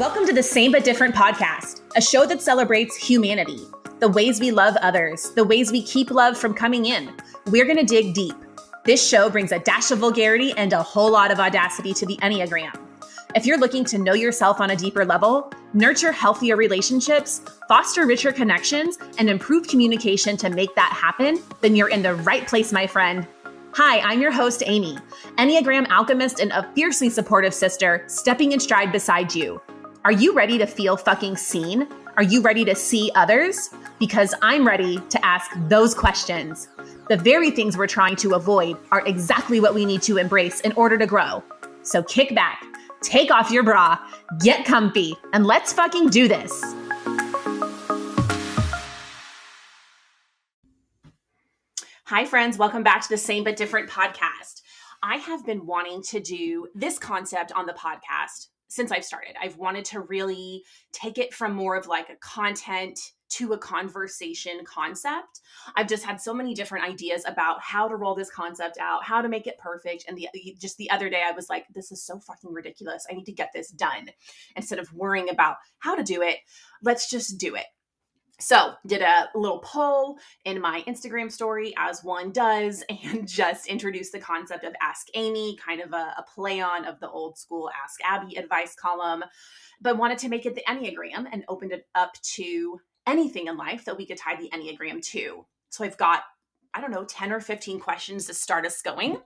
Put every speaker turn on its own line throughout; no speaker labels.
Welcome to the Same But Different podcast, a show that celebrates humanity, the ways we love others, the ways we keep love from coming in. We're going to dig deep. This show brings a dash of vulgarity and a whole lot of audacity to the Enneagram. If you're looking to know yourself on a deeper level, nurture healthier relationships, foster richer connections, and improve communication to make that happen, then you're in the right place, my friend. Hi, I'm your host, Amy, Enneagram alchemist and a fiercely supportive sister stepping in stride beside you. Are you ready to feel fucking seen? Are you ready to see others? Because I'm ready to ask those questions. The very things we're trying to avoid are exactly what we need to embrace in order to grow. So kick back, take off your bra, get comfy, and let's fucking do this. Hi, friends. Welcome back to the Same But Different podcast. I have been wanting to do this concept on the podcast since I've started. I've wanted to really take it from more of like a content to a conversation concept. I've just had so many different ideas about how to roll this concept out, how to make it perfect. And the just the other day I was like, this is so fucking ridiculous. I need to get this done. Instead of worrying about how to do it, let's just do it. So, did a little poll in my Instagram story, as one does, and just introduced the concept of Ask Amy, kind of a, a, play on of the old school Ask Abby advice column, but wanted to make it the Enneagram and opened it up to anything in life that we could tie the Enneagram to. So, I've got, I don't know, 10 or 15 questions to start us going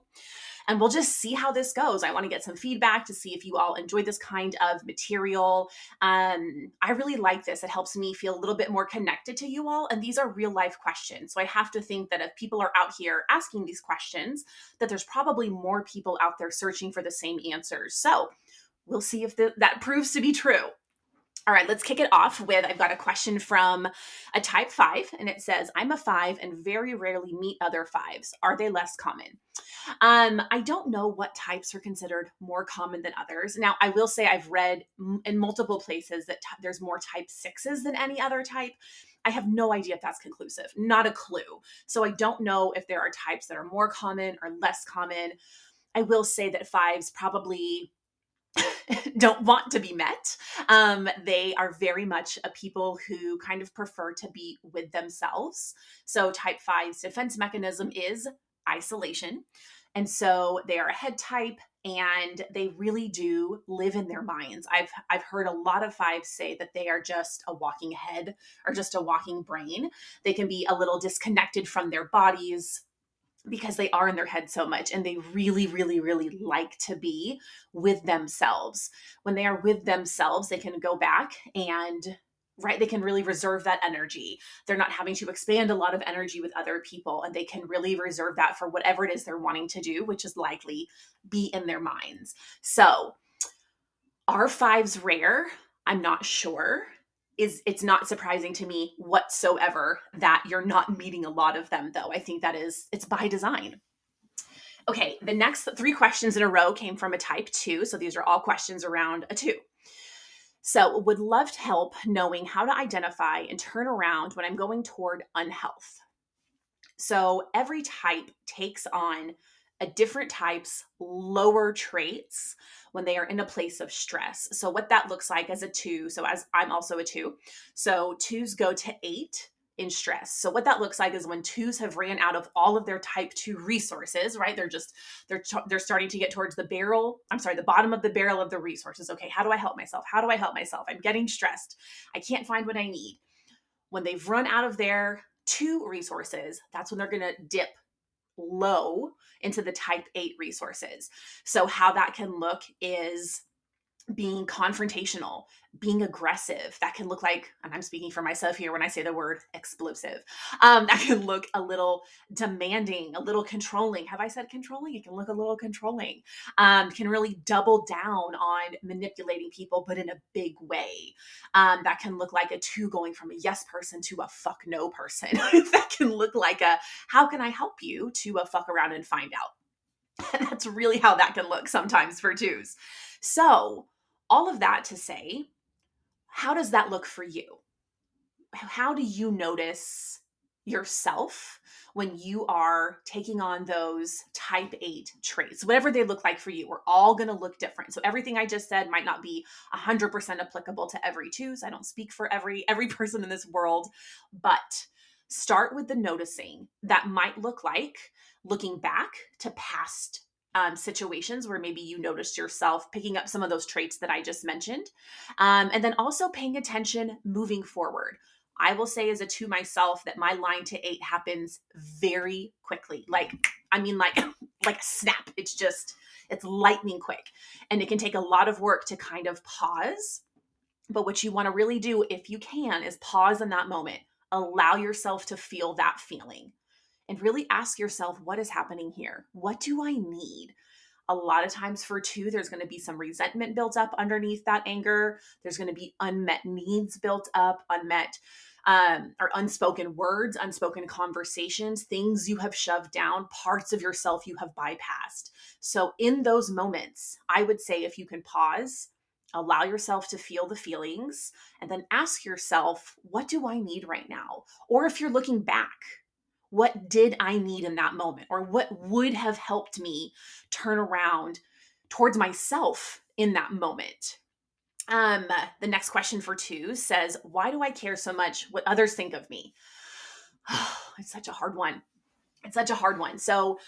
and we'll just see how this goes. I want to get some feedback to see if you all enjoy this kind of material. Um, I really like this. It helps me feel a little bit more connected to you all. And these are real life questions. So I have to think that if people are out here asking these questions, that there's probably more people out there searching for the same answers. So we'll see if the, that proves to be true. All right, let's kick it off with I've got a question from a type five, and it says, I'm a five and very rarely meet other fives. Are they less common? Um, I don't know what types are considered more common than others. Now, I will say I've read in multiple places that t- there's more type sixes than any other type. I have no idea if that's conclusive, not a clue. So I don't know if there are types that are more common or less common. I will say that fives probably don't want to be met. Um, they are very much a people who kind of prefer to be with themselves. So, type five's defense mechanism is isolation. And so they are a head type and they really do live in their minds. I've I've heard a lot of fives say that they are just a walking head or just a walking brain. They can be a little disconnected from their bodies because they are in their head so much and they really really really like to be with themselves. When they are with themselves they can go back and right they can really reserve that energy. They're not having to expand a lot of energy with other people and they can really reserve that for whatever it is they're wanting to do which is likely be in their minds. So are fives rare? I'm not sure is it's not surprising to me whatsoever that you're not meeting a lot of them though. I think that is it's by design. Okay the next three questions in a row came from a type 2 so these are all questions around a 2 so would love to help knowing how to identify and turn around when i'm going toward unhealth. So every type takes on a different type's lower traits when they are in a place of stress. So, what that looks like as a two, so as I'm also a two, so twos go to eight in stress. So what that looks like is when twos have ran out of all of their type 2 resources, right? They're just they're they're starting to get towards the barrel, I'm sorry, the bottom of the barrel of the resources. Okay, how do I help myself? How do I help myself? I'm getting stressed. I can't find what I need. When they've run out of their two resources, that's when they're going to dip low into the type 8 resources. So, how that can look is being confrontational, being aggressive. That can look like, and I'm speaking for myself here when I say the word explosive. Um, that can look a little demanding, a little controlling. Have I said controlling? It can look a little controlling. Um, can really double down on manipulating people, but in a big way. Um, that can look like a two going from a yes person to a fuck no person. that can look like a how can I help you to a fuck around and find out. And that's really how that can look sometimes for twos. So, all of that to say, how does that look for you? How do you notice yourself when you are taking on those type 8 traits whatever they look like for you we're all going to look different so everything i just said might not be 100% applicable to every twos i don't speak for every every person in this world but start with the noticing that might look like looking back to past um, situations where maybe you noticed yourself picking up some of those traits that I just mentioned. Um, and then also paying attention moving forward. I will say as a two myself that my line to eight happens very quickly. Like, I mean, like, like a snap. It's just, it's lightning quick. And it can take a lot of work to kind of pause. But what you want to really do, if you can, is pause in that moment. Allow yourself to feel that feeling and really ask yourself what is happening here? What do I need? A lot of times for two, there's going to be some resentment built up underneath that anger. There's going to be unmet needs built up, unmet um, or unspoken words, unspoken conversations, things you have shoved down, parts of yourself you have bypassed. So, in those moments, I would say if you can pause, allow yourself to feel the feelings, and then ask yourself, what do I need right now? Or if you're looking back, what did I need in that moment? Or what would have helped me turn around towards myself in that moment? Um, the next question for two says, Why do I care so much what others think of me? it's such a hard one. It's such a hard one. So,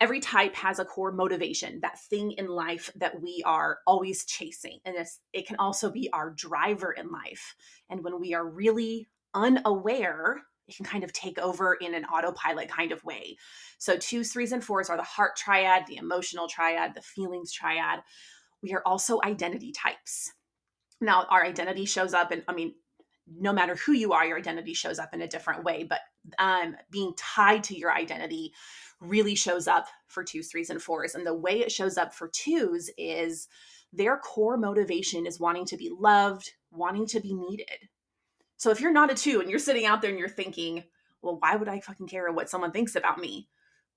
every type has a core motivation, that thing in life that we are always chasing. And it can also be our driver in life. And when we are really unaware it can kind of take over in an autopilot kind of way. So, twos, threes, and fours are the heart triad, the emotional triad, the feelings triad. We are also identity types. Now, our identity shows up, and I mean, no matter who you are, your identity shows up in a different way, but um, being tied to your identity really shows up for twos, threes, and fours. And the way it shows up for twos is their core motivation is wanting to be loved, wanting to be needed. So if you're not a two and you're sitting out there and you're thinking, well, why would I fucking care what someone thinks about me?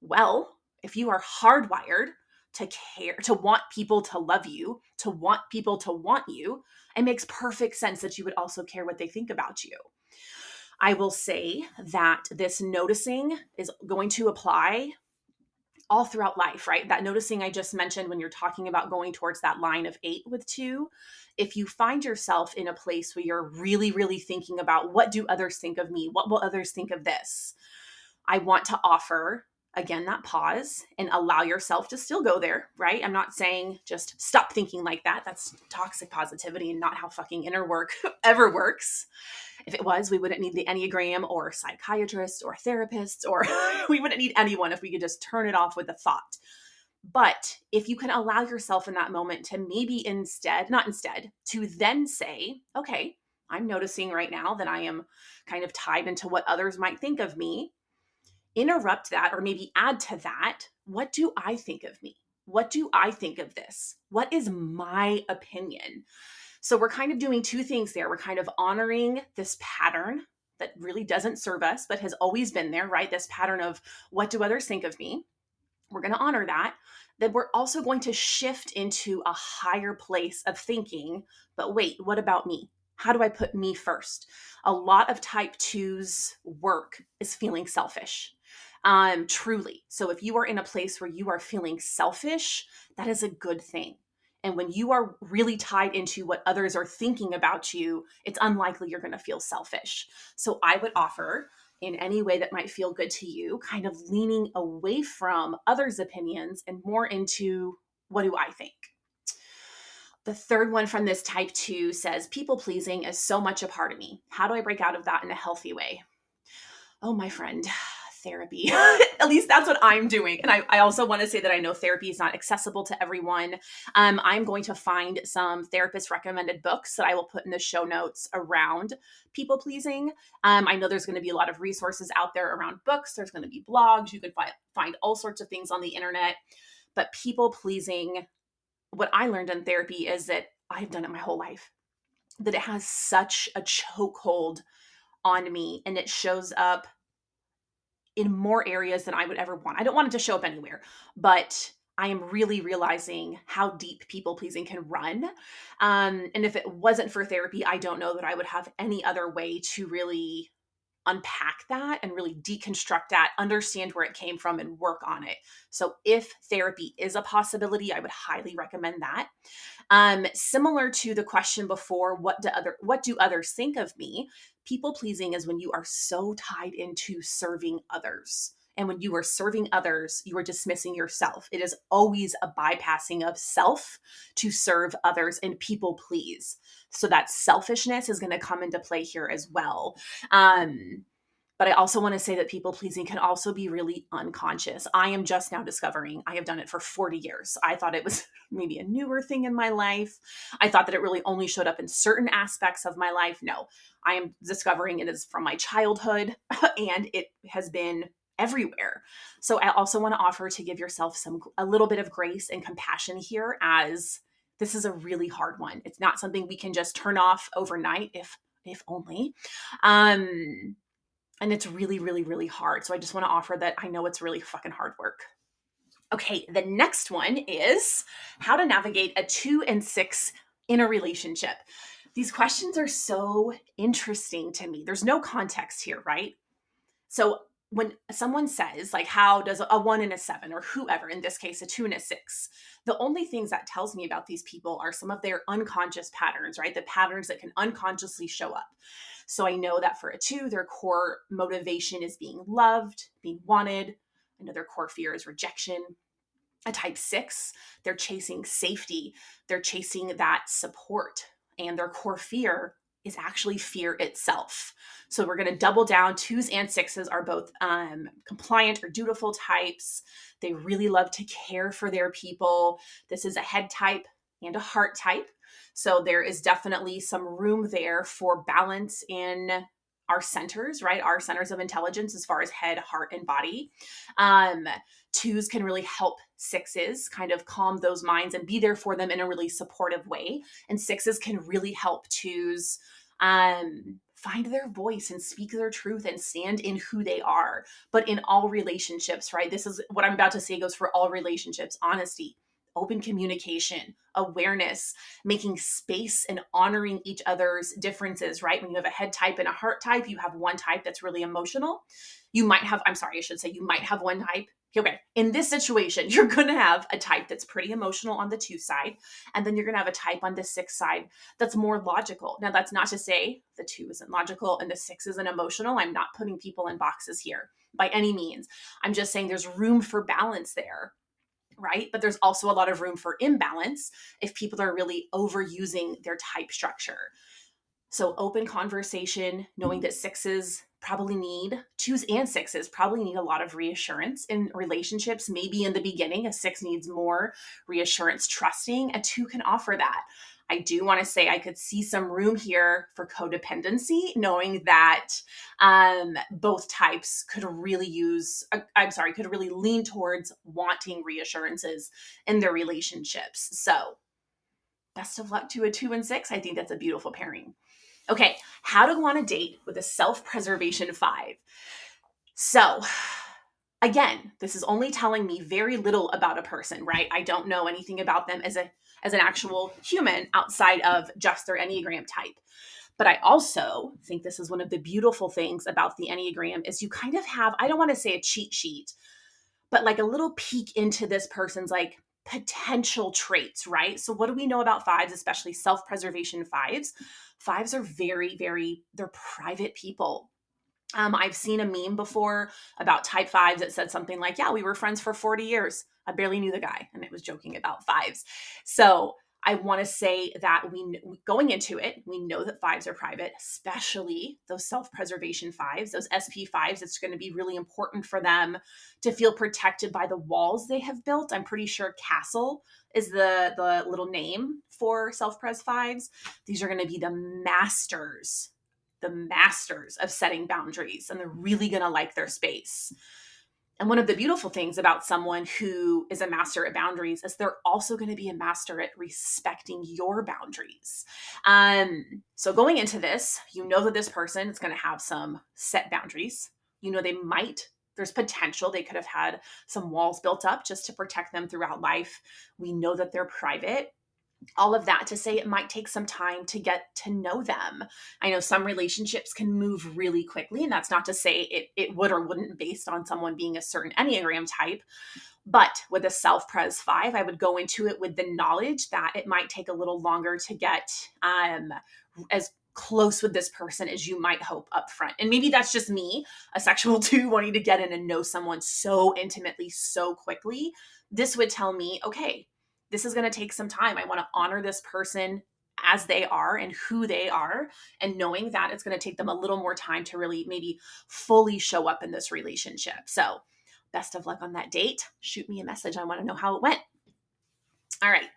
Well, if you are hardwired to care, to want people to love you, to want people to want you, it makes perfect sense that you would also care what they think about you. I will say that this noticing is going to apply all throughout life, right? That noticing I just mentioned when you're talking about going towards that line of eight with two, if you find yourself in a place where you're really, really thinking about what do others think of me? What will others think of this? I want to offer again that pause and allow yourself to still go there, right? I'm not saying just stop thinking like that. That's toxic positivity and not how fucking inner work ever works. If it was, we wouldn't need the Enneagram or psychiatrists or therapists, or we wouldn't need anyone if we could just turn it off with a thought. But if you can allow yourself in that moment to maybe instead, not instead, to then say, okay, I'm noticing right now that I am kind of tied into what others might think of me interrupt that or maybe add to that what do I think of me? What do I think of this? What is my opinion? So we're kind of doing two things there. We're kind of honoring this pattern that really doesn't serve us, but has always been there, right? This pattern of what do others think of me? We're going to honor that. Then we're also going to shift into a higher place of thinking, but wait, what about me? How do I put me first? A lot of type twos work is feeling selfish um, truly. So if you are in a place where you are feeling selfish, that is a good thing. And when you are really tied into what others are thinking about you, it's unlikely you're going to feel selfish. So I would offer, in any way that might feel good to you, kind of leaning away from others' opinions and more into what do I think? The third one from this type two says, People pleasing is so much a part of me. How do I break out of that in a healthy way? Oh, my friend, therapy. At least that's what I'm doing. And I, I also want to say that I know therapy is not accessible to everyone. Um, I'm going to find some therapist recommended books that I will put in the show notes around people pleasing. Um, I know there's going to be a lot of resources out there around books. There's going to be blogs. You can find, find all sorts of things on the internet. But people pleasing, what I learned in therapy is that I've done it my whole life, that it has such a chokehold on me and it shows up in more areas than I would ever want. I don't want it to show up anywhere, but I am really realizing how deep people pleasing can run. Um, and if it wasn't for therapy, I don't know that I would have any other way to really unpack that and really deconstruct that, understand where it came from, and work on it. So, if therapy is a possibility, I would highly recommend that. Um, similar to the question before, what do other what do others think of me? People pleasing is when you are so tied into serving others. And when you are serving others, you are dismissing yourself. It is always a bypassing of self to serve others and people please. So that selfishness is going to come into play here as well. Um, but I also want to say that people pleasing can also be really unconscious. I am just now discovering I have done it for 40 years. I thought it was maybe a newer thing in my life. I thought that it really only showed up in certain aspects of my life. No, I am discovering it is from my childhood and it has been everywhere. So I also want to offer to give yourself some a little bit of grace and compassion here as this is a really hard one. It's not something we can just turn off overnight if if only. Um and it's really really really hard. So I just want to offer that I know it's really fucking hard work. Okay, the next one is how to navigate a 2 and 6 in a relationship. These questions are so interesting to me. There's no context here, right? So when someone says like how does a one and a seven or whoever in this case a two and a six the only things that tells me about these people are some of their unconscious patterns right? The patterns that can unconsciously show up. So i know that for a two their core motivation is being loved being wanted. Their core fear is rejection. A type six they're chasing safety. They're chasing that support and their core fear is actually fear itself. So we're going to double down. Twos and sixes are both um, compliant or dutiful types. They really love to care for their people. This is a head type and a heart type. So there is definitely some room there for balance in our centers, right? Our centers of intelligence as far as head, heart, and body. Um, twos can really help sixes kind of calm those minds and be there for them in a really supportive way. And sixes can really help twos um, find their voice and speak their truth and stand in who they are. But in all relationships, right? This is what I'm about to say goes for all relationships honesty, open communication, awareness, making space and honoring each other's differences, right? When you have a head type and a heart type, you have one type that's really emotional. You might have, I'm sorry, I should say, you might have one type okay, in this situation, you're going to have a type that's pretty emotional on the two side, and then you're going to have a type on the six side that's more logical. Now, that's not to say the two isn't logical and the six isn't emotional. I'm not putting people in boxes here by any means. I'm just saying there's room for balance there. Right. But there's also a lot of room for imbalance if people are really overusing their type structure. So, open conversation, knowing that sixes probably need twos and sixes probably need a lot of reassurance in relationships. Maybe in the beginning a six needs more reassurance trusting a two can offer that. I do want to say i could see some room here for codependency knowing that um, both types could really use uh, i'm sorry could really lean towards wanting reassurances in their relationships. So best of luck to a two and six. I think that's a beautiful pairing Okay, how to go on a date with a self preservation five. So, again, this is only telling me very little about a person, right? I don't know anything about them as a as an actual human outside of just their enneagram type. But I also think this is one of the beautiful things about the enneagram is you kind of have I don't want to say a cheat sheet, but like a little peek into this person's like potential traits, right? So what do we know about fives, especially self-preservation fives? Fives are very, very, they're private people. Um, I've seen a meme before about type fives that said something like, Yeah, we were friends for 40 years. I barely knew the guy. And it was joking about fives. So I want to say that we going into it, we know that fives are private, especially those self-preservation fives, those SP fives. It's going to be really important for them to feel protected by the walls they have built. I'm pretty sure castle is the the little name for self-pres fives. These are going to be the masters, the masters of setting boundaries, and they're really going to like their space. And one of the beautiful things about someone who is a master at boundaries is they're also going to be a master at respecting your boundaries. Um, so going into this, you know that this person is going to have some set boundaries. You know they might there's potential they could have had some walls built up just to protect them throughout life. We know that they're private. All of that to say it might take some time to get to know them. I know some relationships can move really quickly, and that's not to say it, it would or wouldn't based on someone being a certain Enneagram type. But with a self pres five, I would go into it with the knowledge that it might take a little longer to get um, as close with this person as you might hope up front. And maybe that's just me, a sexual two, wanting to get in and know someone so intimately, so quickly. This would tell me, okay, this is going to take some time. I want to honor this person as they are and who they are, and knowing that it's going to take them a little more time to really maybe fully show up in this relationship. So, best of luck on that date. Shoot me a message. I want to know how it went. All right.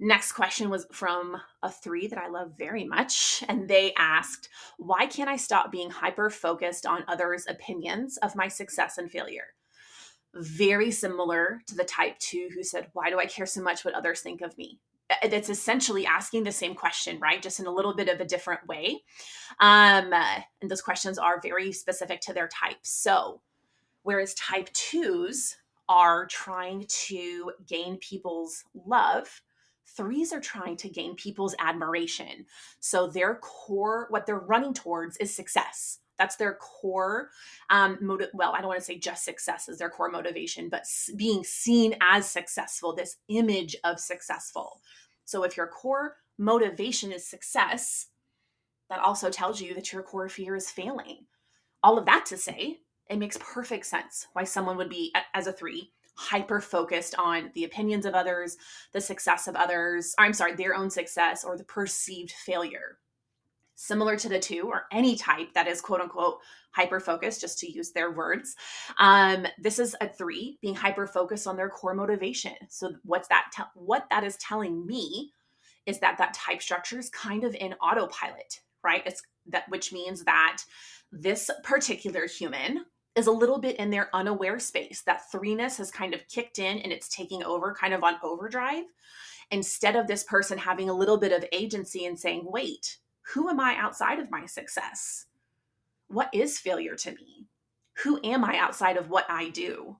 Next question was from a three that I love very much. And they asked, Why can't I stop being hyper focused on others' opinions of my success and failure? Very similar to the type two who said, Why do I care so much what others think of me? It's essentially asking the same question, right? Just in a little bit of a different way. Um, and those questions are very specific to their type. So, whereas type twos are trying to gain people's love, threes are trying to gain people's admiration. So, their core, what they're running towards is success that's their core um, motive. Well, I don't want to say just success is their core motivation, but being seen as successful, this image of successful. So if your core motivation is success, that also tells you that your core fear is failing. All of that to say, it makes perfect sense why someone would be, as a three, hyper focused on the opinions of others, the success of others, I'm sorry, their own success or the perceived failure similar to the two or any type that is quote unquote hyper focused, just to use their words. Um, this is a three being hyper focused on their core motivation. So what's that? Te- what that is telling me is that that type structure is kind of in autopilot, right? It's that which means that this particular human is a little bit in their unaware space. That threeness has kind of kicked in and it's taking over kind of on overdrive. Instead of this person having a little bit of agency and saying, wait, who am I outside of my success? What is failure to me? Who am I outside of what I do?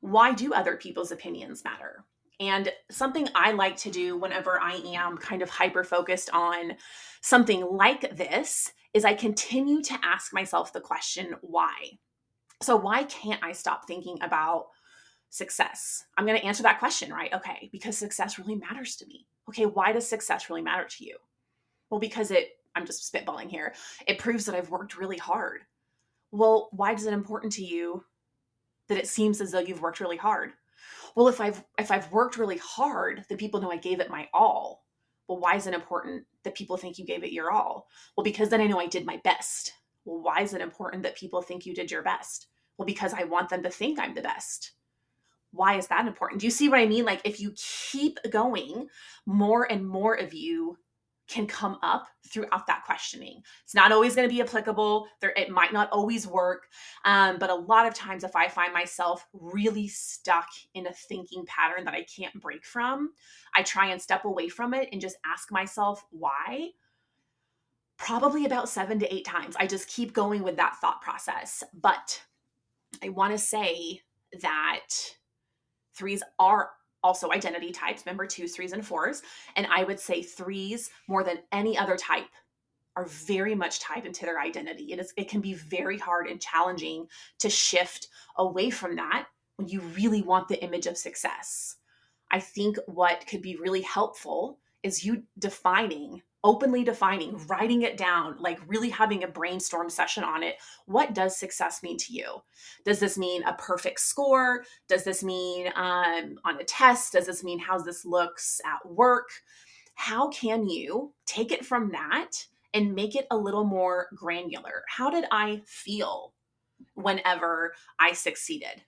Why do other people's opinions matter? And something I like to do whenever I am kind of hyper focused on something like this is I continue to ask myself the question, why? So, why can't I stop thinking about success? I'm going to answer that question, right? Okay, because success really matters to me. Okay, why does success really matter to you? Well, because it, I'm just spitballing here, it proves that I've worked really hard. Well, why is it important to you that it seems as though you've worked really hard? Well, if I've if I've worked really hard, the people know I gave it my all. Well, why is it important that people think you gave it your all? Well, because then I know I did my best. Well, why is it important that people think you did your best? Well, because I want them to think I'm the best. Why is that important? Do you see what I mean? Like, if you keep going, more and more of you can come up throughout that questioning. It's not always going to be applicable. There, it might not always work. Um, but a lot of times, if I find myself really stuck in a thinking pattern that I can't break from, I try and step away from it and just ask myself why. Probably about seven to eight times. I just keep going with that thought process. But I want to say that threes are also identity types. Remember twos, threes, and fours. And I would say threes more than any other type are very much tied into their identity. It is it can be very hard and challenging to shift away from that when you really want the image of success. I think what could be really helpful is you defining openly defining, writing it down, like really having a brainstorm session on it. What does success mean to you? Does this mean a perfect score? Does this mean um, on a test? Does this mean how this looks at work? How can you take it from that and make it a little more granular? How did I feel whenever I succeeded?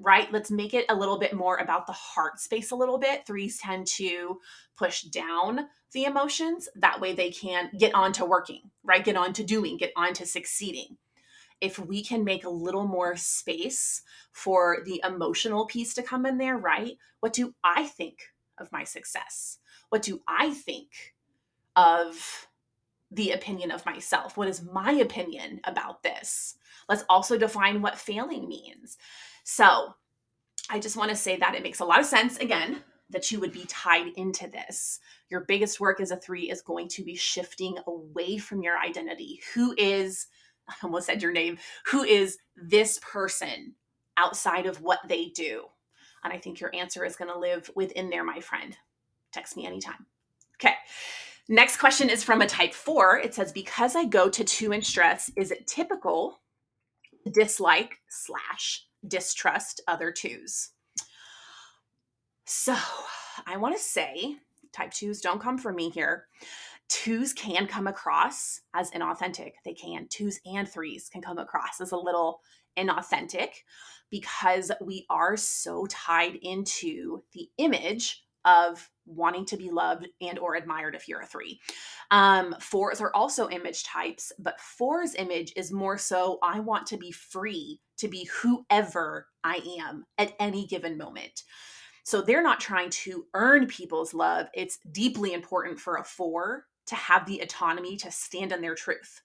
Right? Let's make it a little bit more about the heart space a little bit. Threes tend to push down the emotions. That way they can get on to working, right? Get on to doing, get on to succeeding. If we can make a little more space for the emotional piece to come in there, right? What do I think of my success? What do I think of the opinion of myself? What is my opinion about this? Let's also define what failing means. So I just want to say that it makes a lot of sense, again, that you would be tied into this. Your biggest work as a three is going to be shifting away from your identity. Who is, I almost said your name, who is this person outside of what they do? And I think your answer is going to live within there, my friend. Text me anytime. Okay. Next question is from a type four. It says, Because I go to two in stress, is it typical dislike slash distrust other twos? So I want to say, type twos, don't come for me here. Twos can come across as inauthentic. They can. Twos and threes can come across as a little inauthentic because we are so tied into the image of wanting to be loved and or admired if you're a three. Um fours are also image types but fours image is more so i want to be free to be whoever i am at any given moment. So they're not trying to earn people's love. It's deeply important for a four to have the autonomy to stand in their truth.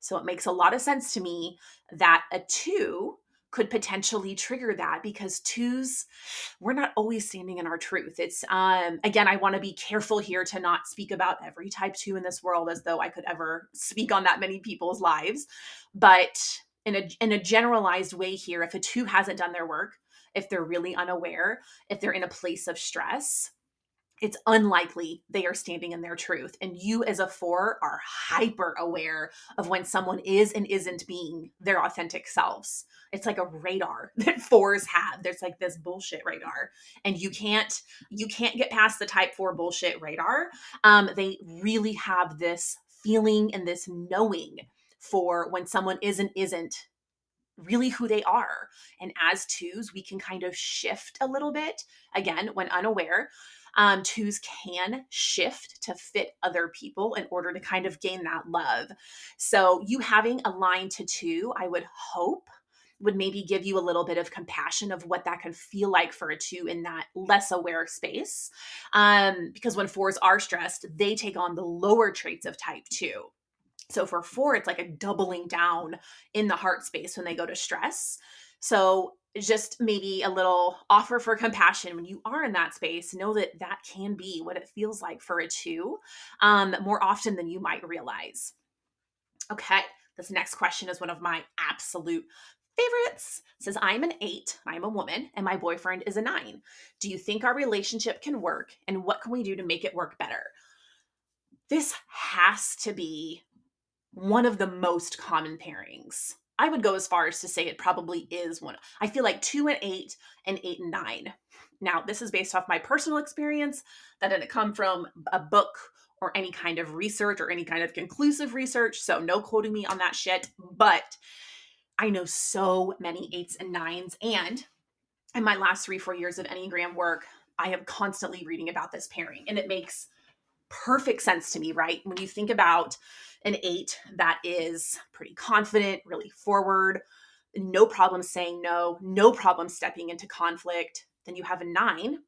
So it makes a lot of sense to me that a two could potentially trigger that because twos we're not always standing in our truth. It's um again i want to be careful here to not speak about every type 2 in this world as though i could ever speak on that many people's lives. But in a in a generalized way here if a 2 hasn't done their work if they're really unaware if they're in a place of stress it's unlikely they are standing in their truth. And you, as a four, are hyper aware of when someone is and isn't being their authentic selves. It's like a radar that fours have. There's like this bullshit radar, and you can't you can't get past the type four bullshit radar. Um, they really have this feeling and this knowing for when someone is and isn't really who they are. And as twos, we can kind of shift a little bit again when unaware um, twos can shift to fit other people in order to kind of gain that love. So, you having a line to two, I would hope would maybe give you a little bit of compassion of what that can feel like for a two in that less aware space. Um, because when fours are stressed, they take on the lower traits of type two. So for four, it's like a doubling down in the heart space when they go to stress. So just maybe a little offer for compassion when you are in that space know that that can be what it feels like for a two um, more often than you might realize. Okay this next question is one of my absolute favorites. It says i'm an eight i'm a woman and my boyfriend is a nine. Do you think our relationship can work and what can we do to make it work better? This has to be one of the most common pairings I would go as far as to say it probably is one. I feel like two and eight and eight and nine. Now, this is based off my personal experience. That didn't come from a book or any kind of research or any kind of conclusive research. So, no quoting me on that shit. But I know so many eights and nines. And in my last three, four years of Enneagram work, I am constantly reading about this pairing. And it makes perfect sense to me, right? When you think about an eight that is pretty confident, really forward, no problem saying no, no problem stepping into conflict. Then you have a nine.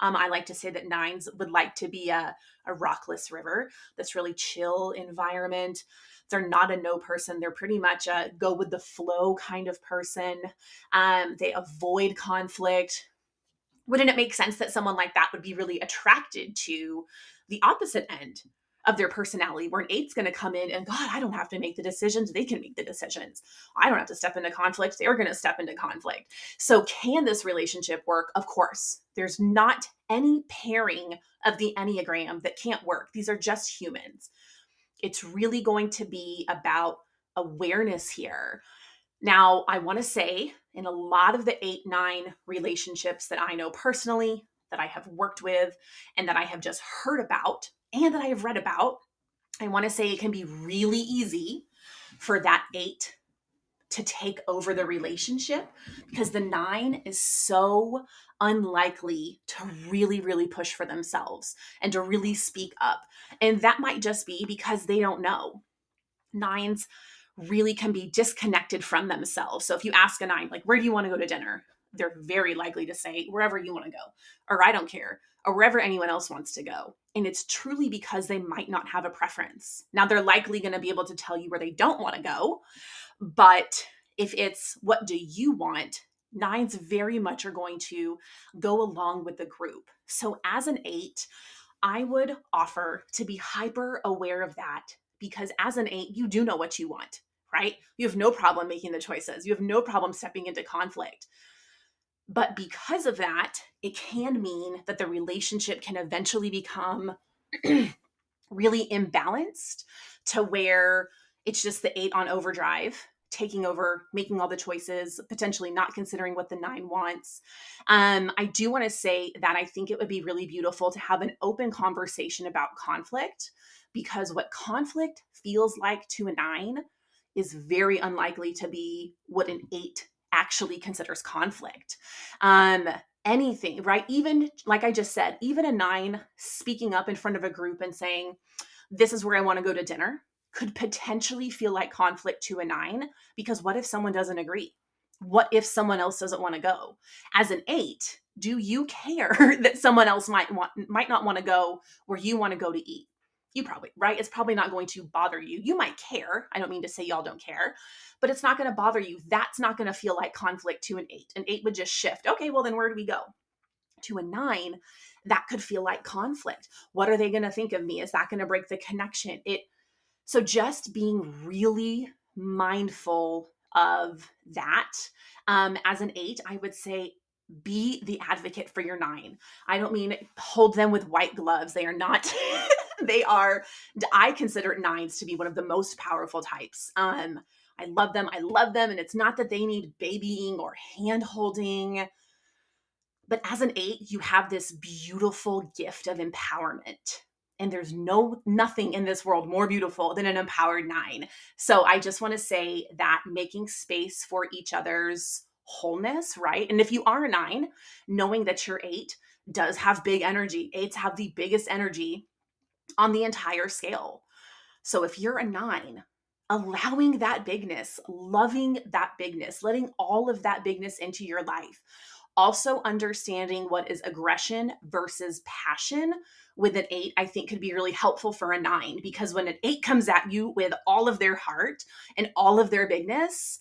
Um, I like to say that nines would like to be a, a rockless river, this really chill environment. They're not a no person. They're pretty much a go with the flow kind of person. Um, they avoid conflict. Wouldn't it make sense that someone like that would be really attracted to the opposite end of their personality where an eight's going to come in and god i don't have to make the decisions. They can make the decisions. I don't have to step into conflict. They're going to step into conflict. So can this relationship work? Of course. There's not any pairing of the enneagram that can't work. These are just humans. It's really going to be about awareness here. Now i want to say in a lot of the 8 9 relationships that i know personally that I have worked with and that I have just heard about and that I have read about, I want to say it can be really easy for that eight to take over the relationship because the nine is so unlikely to really, really push for themselves and to really speak up. And that might just be because they don't know. Nines really can be disconnected from themselves. So if you ask a nine, like, where do you want to go to dinner? they're very likely to say wherever you want to go, or I don't care, or wherever anyone else wants to go. And it's truly because they might not have a preference. Now, they're likely going to be able to tell you where they don't want to go, but if it's what do you want, nines very much are going to go along with the group. So, as an eight, I would offer to be hyper aware of that because as an eight, you do know what you want, right? You have no problem making the choices, you have no problem stepping into conflict. But because of that, it can mean that the relationship can eventually become really imbalanced to where it's just the eight on overdrive taking over, making all the choices, potentially not considering what the nine wants. Um, I do want to say that I think it would be really beautiful to have an open conversation about conflict because what conflict feels like to a nine is very unlikely to be what an eight actually considers conflict. Um, anything, right? Even like I just said, even a nine speaking up in front of a group and saying, This is where I want to go to dinner could potentially feel like conflict to a nine because what if someone doesn't agree? What if someone else doesn't want to go? As an eight, do you care that someone else might want might not want to go where you want to go to eat? You probably, right? It's probably not going to bother you. You might care. I don't mean to say y'all don't care, but it's not going to bother you. That's not going to feel like conflict to an eight. An eight would just shift. Okay, well, then where do we go? To a nine, that could feel like conflict. What are they going to think of me? Is that going to break the connection? It so just being really mindful of that. Um, as an eight, I would say be the advocate for your nine. I don't mean hold them with white gloves. They are not, they are, I consider nines to be one of the most powerful types. Um, I love them. I love them. And it's not that they need babying or hand holding. But as an eight, you have this beautiful gift of empowerment and there's no nothing in this world more beautiful than an empowered nine so i just want to say that making space for each other's wholeness right and if you are a nine knowing that you're eight does have big energy eights have the biggest energy on the entire scale. So if you're a nine allowing that bigness loving that bigness letting all of that bigness into your life. Also understanding what is aggression versus passion with an eight, I think could be really helpful for a nine because when an eight comes at you with all of their heart and all of their bigness,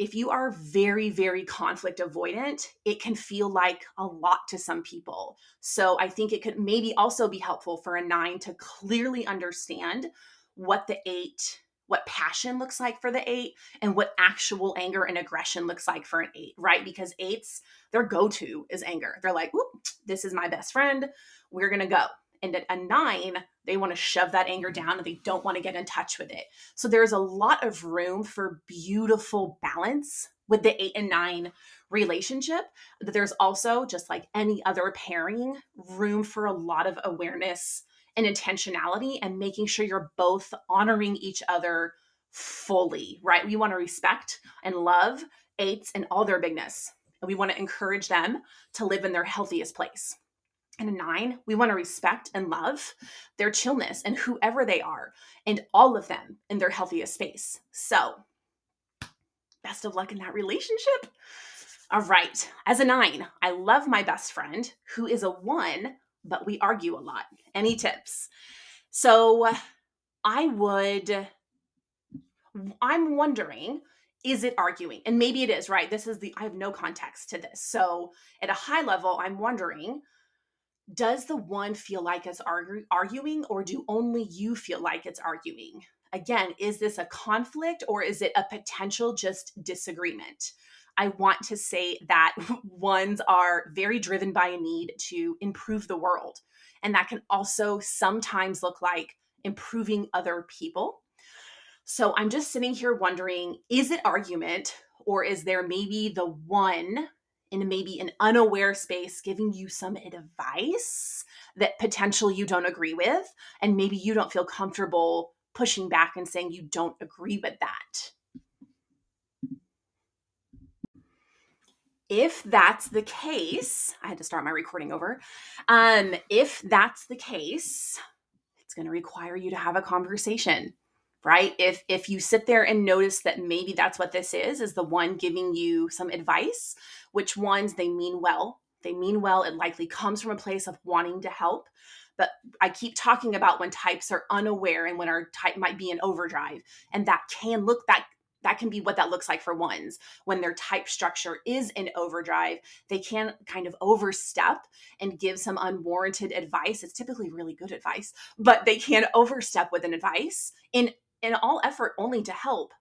if you are very, very conflict avoidant, it can feel like a lot to some people. So I think it could maybe also be helpful for a nine to clearly understand what the eight what passion looks like for the eight and what actual anger and aggression looks like for an eight, right? Because eights, their go to is anger. They're like, this is my best friend. We're going to go. And at a nine, they want to shove that anger down and they don't want to get in touch with it. So there's a lot of room for beautiful balance with the eight and nine relationship. There's also, just like any other pairing, room for a lot of awareness and intentionality and making sure you're both honoring each other fully, right? We want to respect and love eights and all their bigness. And we want to encourage them to live in their healthiest place and a nine, we want to respect and love their chillness and whoever they are, and all of them in their healthiest space. So, best of luck in that relationship. All right. As a nine, I love my best friend who is a one, but we argue a lot. Any tips? So, I would, I'm wondering, is it arguing? And maybe it is, right? This is the, I have no context to this. So, at a high level, I'm wondering, does the one feel like it's argu- arguing or do only you feel like it's arguing? Again is this a conflict or is it a potential just disagreement? I want to say that ones are very driven by a need to improve the world and that can also sometimes look like improving other people. So i'm just sitting here wondering is it argument or is there maybe the one in maybe an unaware space giving you some advice that potentially you don't agree with and maybe you don't feel comfortable pushing back and saying you don't agree with that. If that's the case i had to start my recording over um, if that's the case it's going to require you to have a conversation right? If if you sit there and notice that maybe that's what this is is the one giving you some advice which ones they mean well. They mean well. It likely comes from a place of wanting to help. But i keep talking about when types are unaware and when our type might be in overdrive and that can look that that can be what that looks like for ones. When their type structure is in overdrive they can kind of overstep and give some unwarranted advice. It's typically really good advice but they can overstep with an advice in in all effort only to help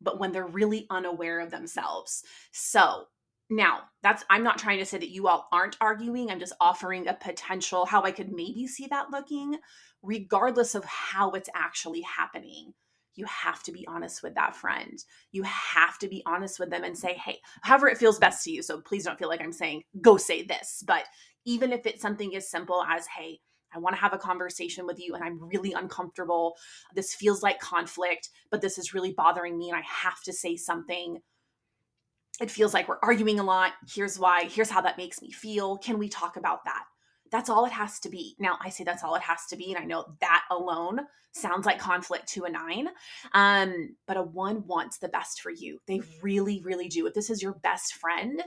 but when they're really unaware of themselves so now that's i'm not trying to say that you all aren't arguing i'm just offering a potential how i could maybe see that looking regardless of how it's actually happening you have to be honest with that friend. You have to be honest with them and say, hey, however it feels best to you. So please don't feel like I'm saying, go say this. But even if it's something as simple as, hey, I want to have a conversation with you and I'm really uncomfortable. This feels like conflict, but this is really bothering me and I have to say something. It feels like we're arguing a lot. Here's why. Here's how that makes me feel. Can we talk about that? That's all it has to be. Now, I say that's all it has to be. And I know that alone sounds like conflict to a nine. Um, but a one wants the best for you. They really, really do. If this is your best friend,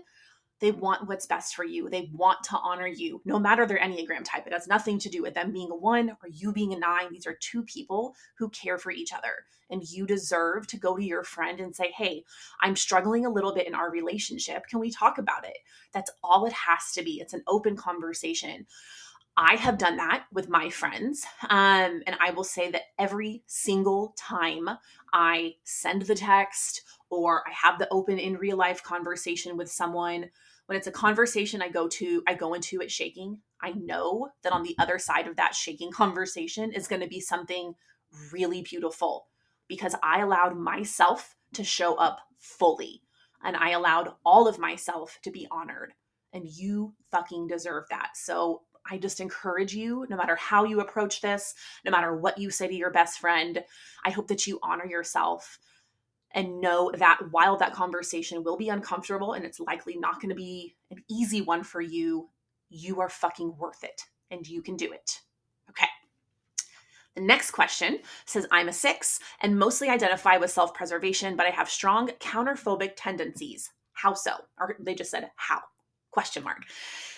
they want what's best for you. They want to honor you, no matter their Enneagram type. It has nothing to do with them being a one or you being a nine. These are two people who care for each other. And you deserve to go to your friend and say, Hey, I'm struggling a little bit in our relationship. Can we talk about it? That's all it has to be. It's an open conversation. I have done that with my friends. Um, and I will say that every single time I send the text or I have the open in real life conversation with someone, when it's a conversation I go to, I go into it shaking. I know that on the other side of that shaking conversation is going to be something really beautiful because I allowed myself to show up fully and I allowed all of myself to be honored. And you fucking deserve that. So I just encourage you, no matter how you approach this, no matter what you say to your best friend, I hope that you honor yourself and know that while that conversation will be uncomfortable and it's likely not going to be an easy one for you, you are fucking worth it and you can do it. Okay. The next question says I'm a six and mostly identify with self preservation, but I have strong counterphobic tendencies. How so? Or they just said how? Question mark.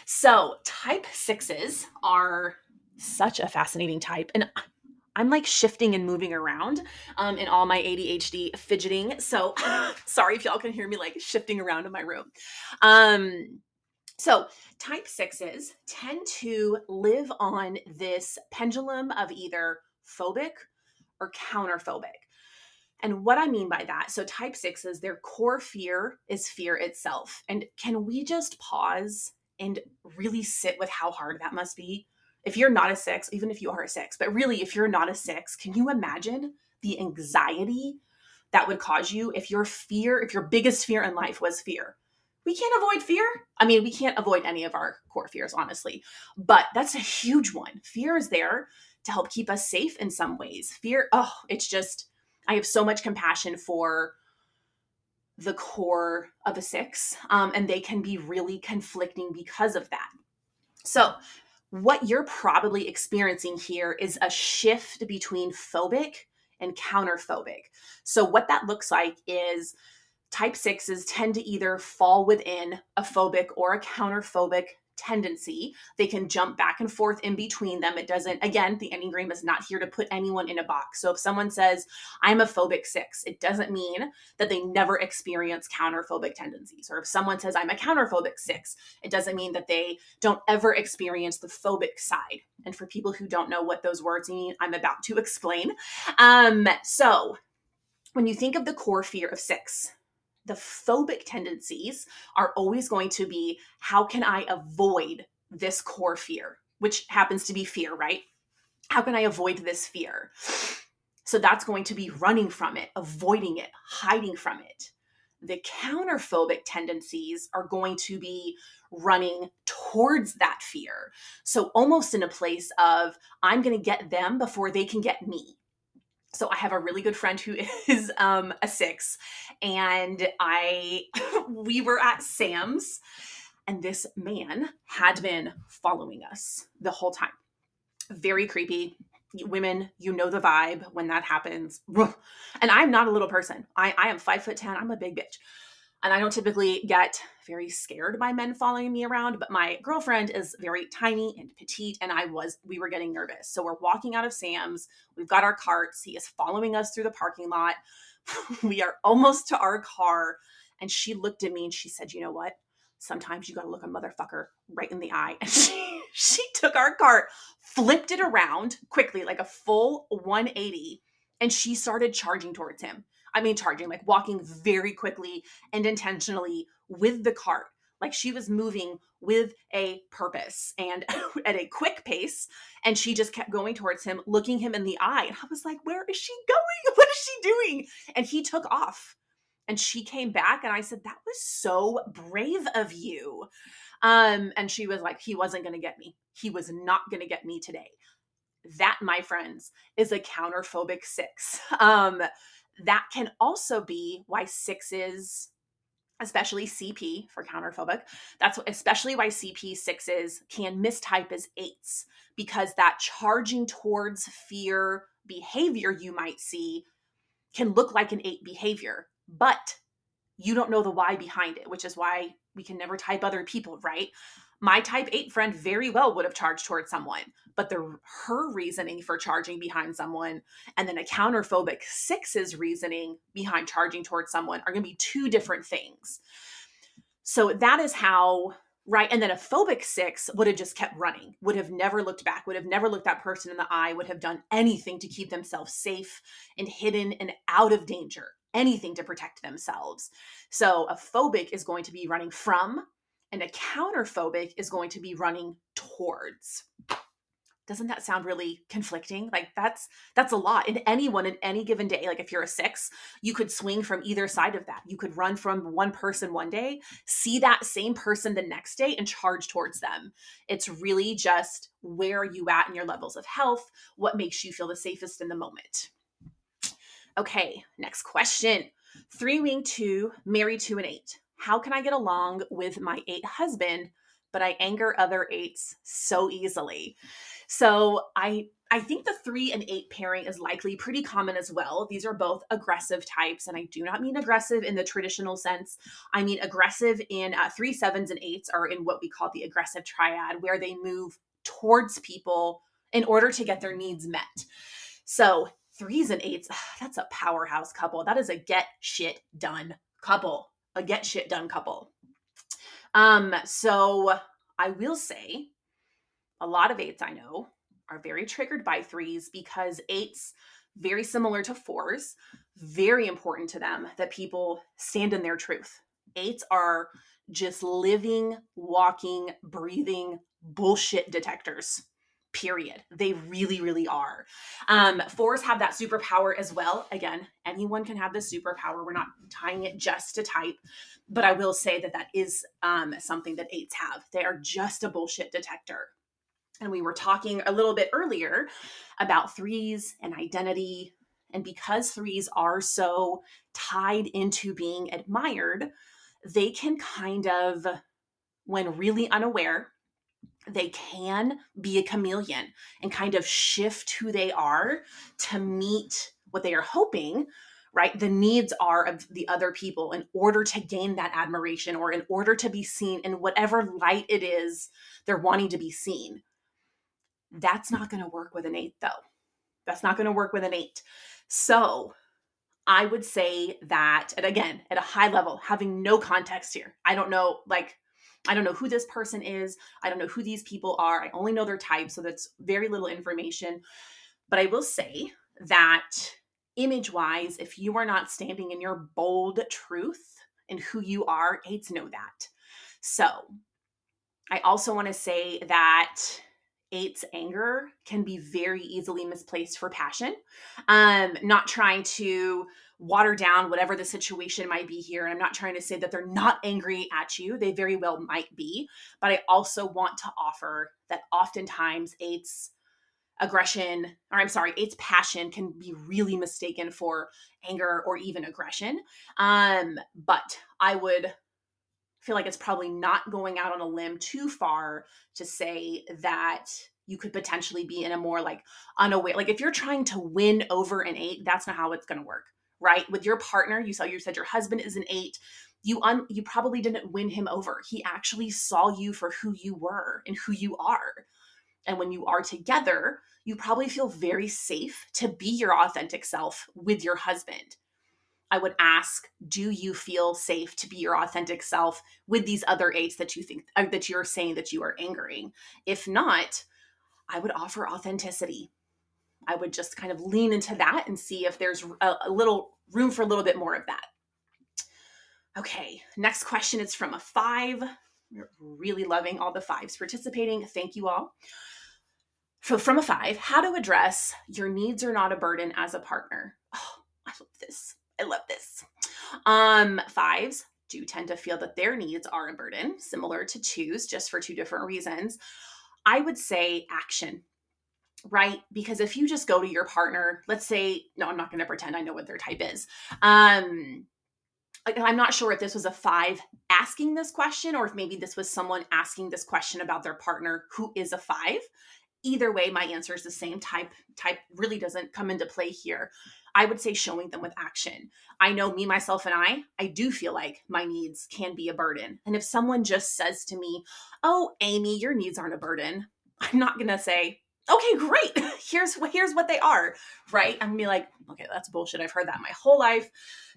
So type sixes are such a fascinating type. And I'm like shifting and moving around um, in all my ADHD fidgeting. So sorry if y'all can hear me like shifting around in my room. Um, so type sixes tend to live on this pendulum of either phobic or counterphobic. And what I mean by that, so type sixes, their core fear is fear itself. And can we just pause and really sit with how hard that must be? If you're not a six, even if you are a six, but really, if you're not a six, can you imagine the anxiety that would cause you if your fear, if your biggest fear in life was fear? We can't avoid fear. I mean, we can't avoid any of our core fears, honestly, but that's a huge one. Fear is there to help keep us safe in some ways. Fear, oh, it's just, I have so much compassion for the core of a six, um, and they can be really conflicting because of that. So, what you're probably experiencing here is a shift between phobic and counterphobic. So, what that looks like is type sixes tend to either fall within a phobic or a counterphobic tendency. They can jump back and forth in between them. It doesn't, again, the Enneagram is not here to put anyone in a box. So if someone says, I'm a phobic six, it doesn't mean that they never experience counterphobic tendencies. Or if someone says, I'm a counterphobic six, it doesn't mean that they don't ever experience the phobic side. And for people who don't know what those words mean, I'm about to explain. Um, so when you think of the core fear of six, the phobic tendencies are always going to be how can I avoid this core fear, which happens to be fear, right? How can I avoid this fear? So that's going to be running from it, avoiding it, hiding from it. The counterphobic tendencies are going to be running towards that fear. So almost in a place of, I'm going to get them before they can get me so I have a really good friend who is um, a six, and I we were at Sam's, and this man had been following us the whole time. Very creepy. Women, you know the vibe when that happens. And I'm not a little person. I, I am five foot ten. I'm a big bitch. And I don't typically get very scared by men following me around, but my girlfriend is very tiny and petite, and I was, we were getting nervous. So we're walking out of Sam's. We've got our carts. He is following us through the parking lot. we are almost to our car. And she looked at me and she said, You know what? Sometimes you got to look a motherfucker right in the eye. And she, she took our cart, flipped it around quickly, like a full 180, and she started charging towards him. I mean, charging, like walking very quickly and intentionally with the cart. Like she was moving with a purpose and at a quick pace. And she just kept going towards him, looking him in the eye. And I was like, where is she going? What is she doing? And he took off. And she came back and I said, that was so brave of you. Um, and she was like, he wasn't going to get me. He was not going to get me today. That, my friends, is a counterphobic six. Um, that can also be why sixes especially CP for counterphobic. That's especially why CP sixes can mistype as eights because that charging towards fear behavior you might see can look like an eight behavior, but you don't know the why behind it, which is why we can never type other people, right? My type 8 friend very well would have charged towards someone but the her reasoning for charging behind someone and then a counterphobic six's reasoning behind charging towards someone are going to be two different things. So that is how right and then a phobic six would have just kept running would have never looked back would have never looked that person in the eye would have done anything to keep themselves safe and hidden and out of danger anything to protect themselves. So a phobic is going to be running from and a counterphobic is going to be running towards. Doesn't that sound really conflicting? Like that's that's a lot in anyone in any given day. Like if you're a six you could swing from either side of that. You could run from one person one day see that same person the next day and charge towards them. It's really just where are you at in your levels of health? What makes you feel the safest in the moment? Okay next question. Three wing two married to an eight how can I get along with my eight husband, but I anger other eights so easily? So I I think the three and eight pairing is likely pretty common as well. These are both aggressive types, and I do not mean aggressive in the traditional sense. I mean aggressive in uh, three, sevens, and eights are in what we call the aggressive triad, where they move towards people in order to get their needs met. So threes and eights, that's a powerhouse couple. That is a get shit done couple a get shit done couple. Um, so I will say a lot of eights I know are very triggered by threes because eights, very similar to fours, very important to them that people stand in their truth. Eights are just living, walking, breathing bullshit detectors period. They really, really are. Um, fours have that superpower as well. Again, anyone can have this superpower. We're not tying it just to type, but I will say that that is um, something that eights have. They are just a bullshit detector. And we were talking a little bit earlier about threes and identity. And because threes are so tied into being admired, they can kind of, when really unaware, they can be a chameleon and kind of shift who they are to meet what they are hoping right? The needs are of the other people in order to gain that admiration or in order to be seen in whatever light it is they're wanting to be seen. That's not going to work with an eight though. That's not going to work with an eight. So i would say that and again at a high level having no context here i don't know like I don't know who this person is. I don't know who these people are. I only know their type. So that's very little information. But I will say that image wise, if you are not standing in your bold truth and who you are, eights know that. So I also want to say that eight's anger can be very easily misplaced for passion. Um, not trying to water down whatever the situation might be here. And I'm not trying to say that they're not angry at you. They very well might be. But I also want to offer that oftentimes eight's aggression, or I'm sorry, eight's passion can be really mistaken for anger or even aggression. Um, but I would feel like it's probably not going out on a limb too far to say that you could potentially be in a more like unaware like if you're trying to win over an eight that's not how it's going to work right with your partner you saw you said your husband is an eight you un- you probably didn't win him over. He actually saw you for who you were and who you are. And when you are together, you probably feel very safe to be your authentic self with your husband. I would ask, do you feel safe to be your authentic self with these other eights that you think uh, that you're saying that you are angering? If not, I would offer authenticity. I would just kind of lean into that and see if there's a, a little room for a little bit more of that. Okay, next question is from a five. We're really loving all the fives participating. Thank you all. So, from a five, how to address your needs are not a burden as a partner. Oh, I love this. I love this. Um, fives do tend to feel that their needs are a burden, similar to twos, just for two different reasons. I would say action, right? Because if you just go to your partner, let's say, no, I'm not going to pretend I know what their type is. Um, I'm not sure if this was a five asking this question or if maybe this was someone asking this question about their partner who is a five. Either way, my answer is the same type. Type really doesn't come into play here. I would say showing them with action. I know me, myself, and I, I do feel like my needs can be a burden. And if someone just says to me, Oh, Amy, your needs aren't a burden, I'm not going to say, okay great. Here's here's what they are right? I'm gonna be like okay that's bullshit. I've heard that my whole life.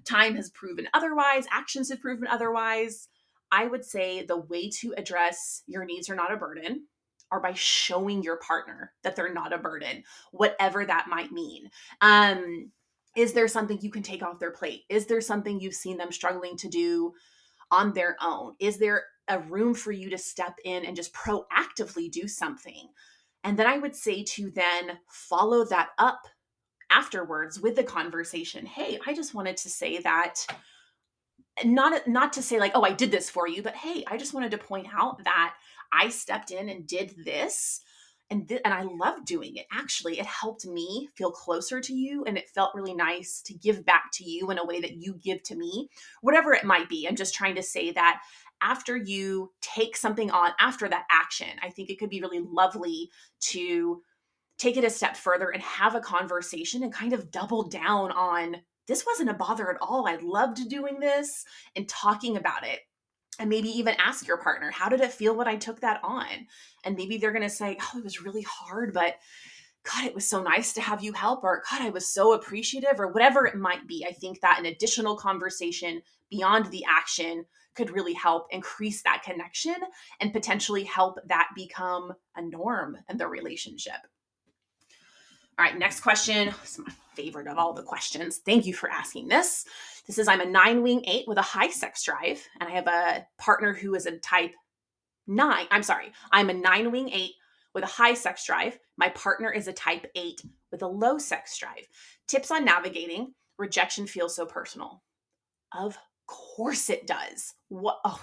Time has proven otherwise. Actions have proven otherwise. I would say the way to address your needs are not a burden are by showing your partner that they're not a burden whatever that might mean. Um is there something you can take off their plate? Is there something you've seen them struggling to do on their own? Is there a room for you to step in and just proactively do something and then I would say to then follow that up afterwards with the conversation. Hey, I just wanted to say that not not to say like, "Oh, I did this for you," but hey, I just wanted to point out that I stepped in and did this and th- and I love doing it. Actually, it helped me feel closer to you and it felt really nice to give back to you in a way that you give to me. Whatever it might be. I'm just trying to say that after you take something on after that action, I think it could be really lovely to take it a step further and have a conversation and kind of double down on this wasn't a bother at all. I loved doing this and talking about it. And maybe even ask your partner, how did it feel when I took that on? And maybe they're going to say, oh, it was really hard, but God, it was so nice to have you help, or God, I was so appreciative, or whatever it might be. I think that an additional conversation beyond the action could really help increase that connection and potentially help that become a norm in the relationship. All right, next question. Is my favorite of all the questions. Thank you for asking this. This is I'm a nine wing eight with a high sex drive, and I have a partner who is a type nine. I'm sorry, I'm a nine wing eight with a high sex drive. My partner is a type eight with a low sex drive. Tips on navigating rejection feels so personal. Of course it does. What oh,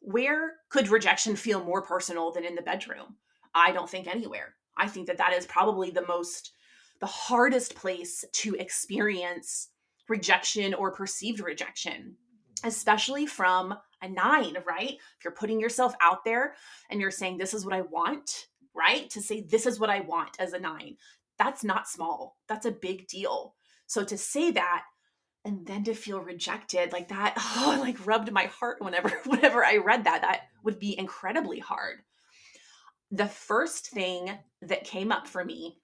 where could rejection feel more personal than in the bedroom? I don't think anywhere. I think that that is probably the most the hardest place to experience rejection or perceived rejection, especially from a 9, right? If you're putting yourself out there and you're saying this is what I want, right? To say this is what I want as a 9. That's not small. That's a big deal. So to say that and then to feel rejected like that oh like rubbed my heart whenever whenever i read that that would be incredibly hard. The first thing that came up for me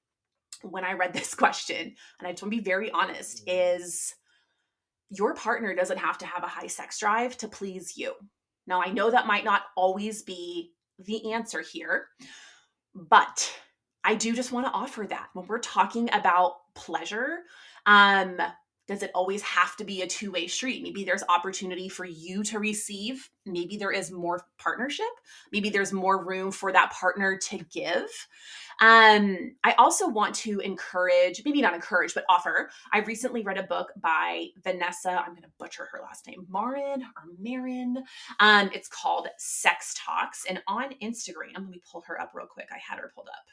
when i read this question and i just want to be very honest is your partner doesn't have to have a high sex drive to please you. Now i know that might not always be the answer here but i do just want to offer that. When we're talking about pleasure um does it always have to be a two way street? Maybe there's opportunity for you to receive. Maybe there is more partnership. Maybe there's more room for that partner to give. Um, I also want to encourage, maybe not encourage, but offer. I recently read a book by Vanessa. I'm going to butcher her last name, Marin or Marin. Um, it's called Sex Talks. And on Instagram, let me pull her up real quick. I had her pulled up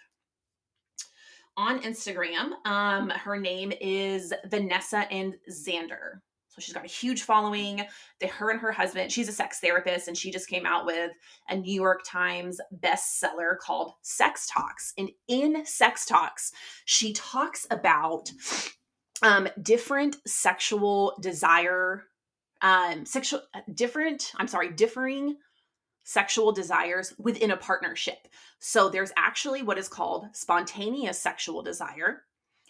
on Instagram. Um, her name is Vanessa and Xander. So she's got a huge following. They, her and her husband, she's a sex therapist, and she just came out with a New York Times bestseller called Sex Talks. And in Sex Talks, she talks about um, different sexual desire um, sexual different. I'm sorry, differing sexual desires within a partnership. So there's actually what is called spontaneous sexual desire,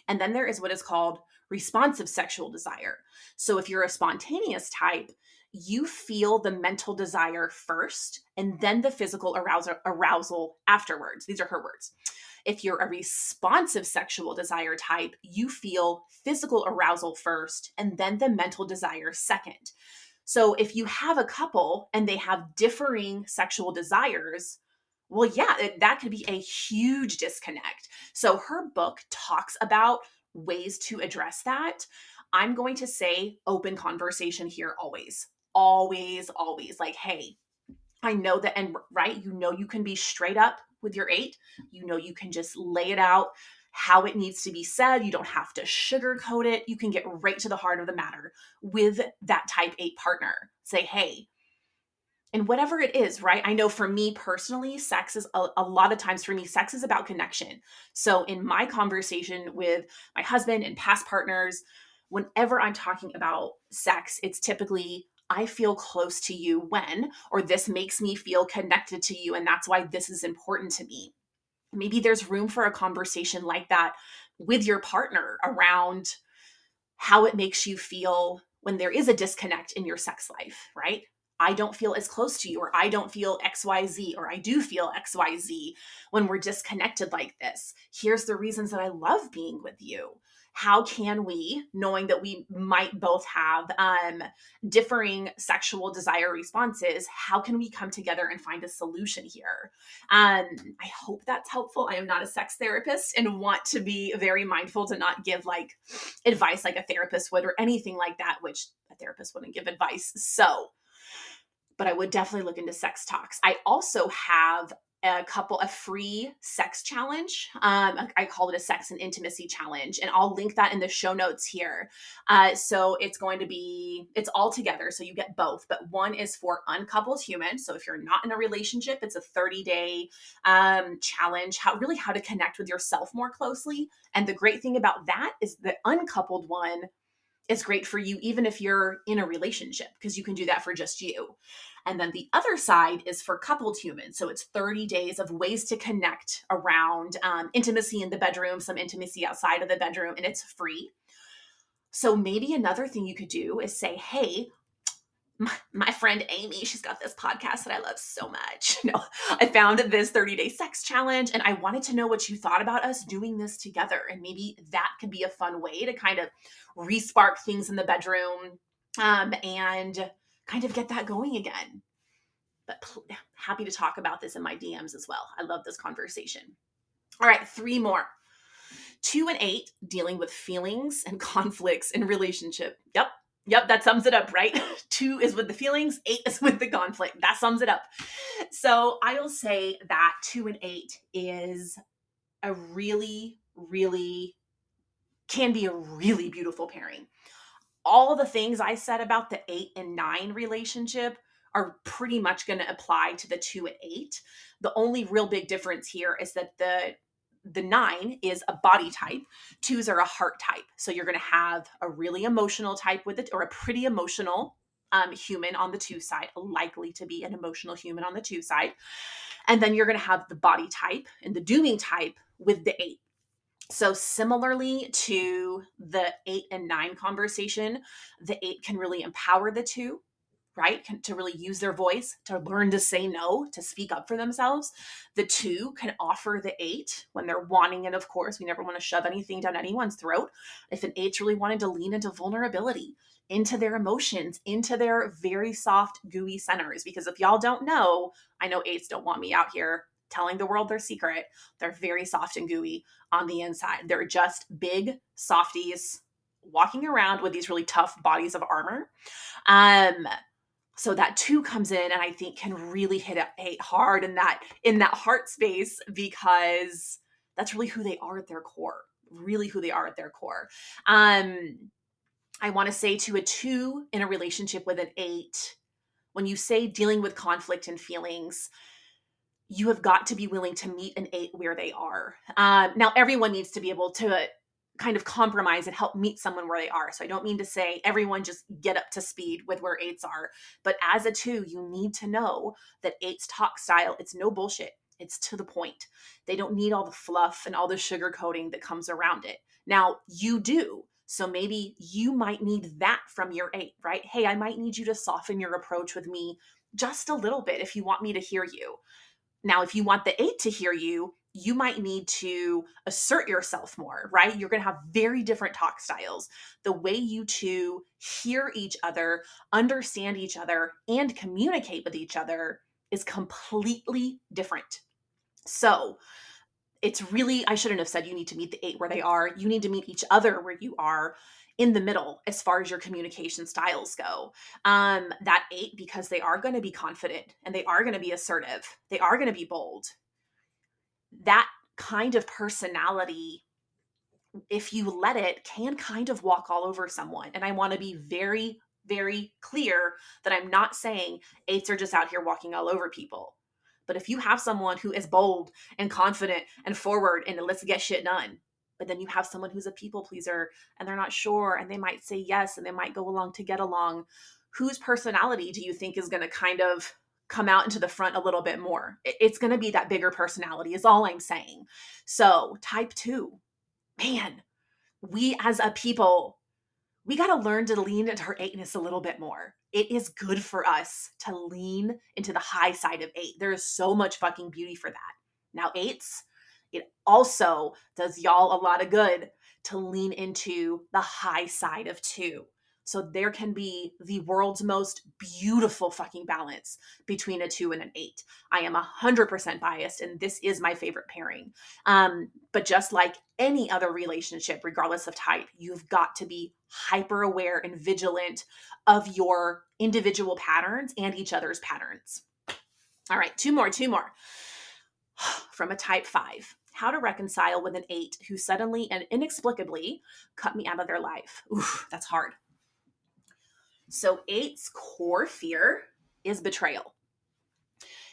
and then there is what is called responsive sexual desire. So if you're a spontaneous type, you feel the mental desire first and then the physical arousal, arousal afterwards. These are her words. If you're a responsive sexual desire type, you feel physical arousal first and then the mental desire second. So if you have a couple and they have differing sexual desires, well, yeah, that could be a huge disconnect. So her book talks about ways to address that. I'm going to say open conversation here always always, always like, hey, I know that, and right, you know, you can be straight up with your eight. You know, you can just lay it out how it needs to be said. You don't have to sugarcoat it. You can get right to the heart of the matter with that type eight partner. Say, hey, and whatever it is, right? I know for me personally, sex is a, a, lot of times for me, sex is about connection. So in my conversation with my husband and past partners, whenever I'm talking about sex, it's typically I feel close to you when, or this makes me feel connected to you. And that's why this is important to me. Maybe there's room for a conversation like that with your partner around how it makes you feel when there is a disconnect in your sex life, right? I don't feel as close to you, or I don't feel XYZ, or I do feel XYZ when we're disconnected like this. Here's the reasons that I love being with you how can we knowing that we might both have um, differing sexual desire responses how can we come together and find a solution here? Um, i hope that's helpful. I am not a sex therapist and want to be very mindful to not give like advice like a therapist would or anything like that which a therapist wouldn't give advice. So but I would definitely look into sex talks. I also have a couple a free sex challenge um, i call it a sex and intimacy challenge and i'll link that in the show notes here. Uh, so it's going to be it's all together so you get both but one is for uncoupled humans so if you're not in a relationship it's a 30 day um, challenge how really how to connect with yourself more closely and the great thing about that is the uncoupled one is great for you even if you're in a relationship because you can do that for just you and then the other side is for coupled humans. So it's 30 days of ways to connect around um, intimacy in the bedroom, some intimacy outside of the bedroom, and it's free. So maybe another thing you could do is say, hey, my, my, friend Amy, she's got this podcast that I love so much. No, I found this 30 day sex challenge and I wanted to know what you thought about us doing this together. And maybe that could be a fun way to kind of respark things in the bedroom um, and kind of get that going again. But pl- happy to talk about this in my DMs as well. I love this conversation. All right, three more. Two and eight, dealing with feelings and conflicts in relationship. Yep, Yep, that sums it up, right? Two is with the feelings, eight is with the conflict. That sums it up. So I will say that two and eight is a really, really, can be a really beautiful pairing all the things I said about the eight and nine relationship are pretty much going to apply to the two and eight. The only real big difference here is that the the nine is a body type twos are a heart type. So you're going to have a really emotional type with it or a pretty emotional um, human on the two side likely to be an emotional human on the two side. And then you're going to have the body type and the dooming type with the eight. So, similarly to the eight and nine conversation, the eight can really empower the two, right? Can, to really use their voice, to learn to say no, to speak up for themselves. The two can offer the eight when they're wanting it, of course. We never want to shove anything down anyone's throat. If an eight's really wanted to lean into vulnerability, into their emotions, into their very soft, gooey centers. Because if y'all don't know, I know eights don't want me out here telling the world their secret. They're very soft and gooey on the inside. They're just big softies walking around with these really tough bodies of armor. Um, so that two comes in and I think can really hit it hard in that in that heart space because that's really who they are at their core. Really who they are at their core. Um, I want to say to a two in a relationship with an eight, when you say dealing with conflict and feelings, you have got to be willing to meet an eight where they are. Um, now, everyone needs to be able to kind of compromise and help meet someone where they are. So I don't mean to say everyone just get up to speed with where eights are, but as a two, you need to know that eights talk style, it's no bullshit. It's to the point. They don't need all the fluff and all the sugar coating that comes around it. Now, you do. So maybe you might need that from your eight, right? Hey, I might need you to soften your approach with me just a little bit if you want me to hear you. Now, if you want the eight to hear you, you might need to assert yourself more, right? You're going to have very different talk styles. The way you two hear each other, understand each other, and communicate with each other is completely different. So, it's really, I shouldn't have said you need to meet the eight where they are. You need to meet each other where you are in the middle as far as your communication styles go. Um, that eight, because they are going to be confident and they are going to be assertive, they are going to be bold. That kind of personality, if you let it, can kind of walk all over someone. And I want to be very, very clear that I'm not saying eights are just out here walking all over people. But if you have someone who is bold and confident and forward and let's get shit done, but then you have someone who's a people pleaser and they're not sure and they might say yes and they might go along to get along, whose personality do you think is going to kind of come out into the front a little bit more? It's going to be that bigger personality, is all I'm saying. So, type two, man, we as a people, we got to learn to lean into our eightness a little bit more it is good for us to lean into the high side of eight. There is so much fucking beauty for that. Now, eights, it also does y'all a lot of good to lean into the high side of two. So there can be the world's most beautiful fucking balance between a two and an eight. I am 100% biased, and this is my favorite pairing. Um, but just like any other relationship, regardless of type, you've got to be hyper aware and vigilant of your individual patterns and each other's patterns. All right, two more, two more. From a type five how to reconcile with an eight who suddenly and inexplicably cut me out of their life. Oof, that's hard. So, eight's core fear is betrayal.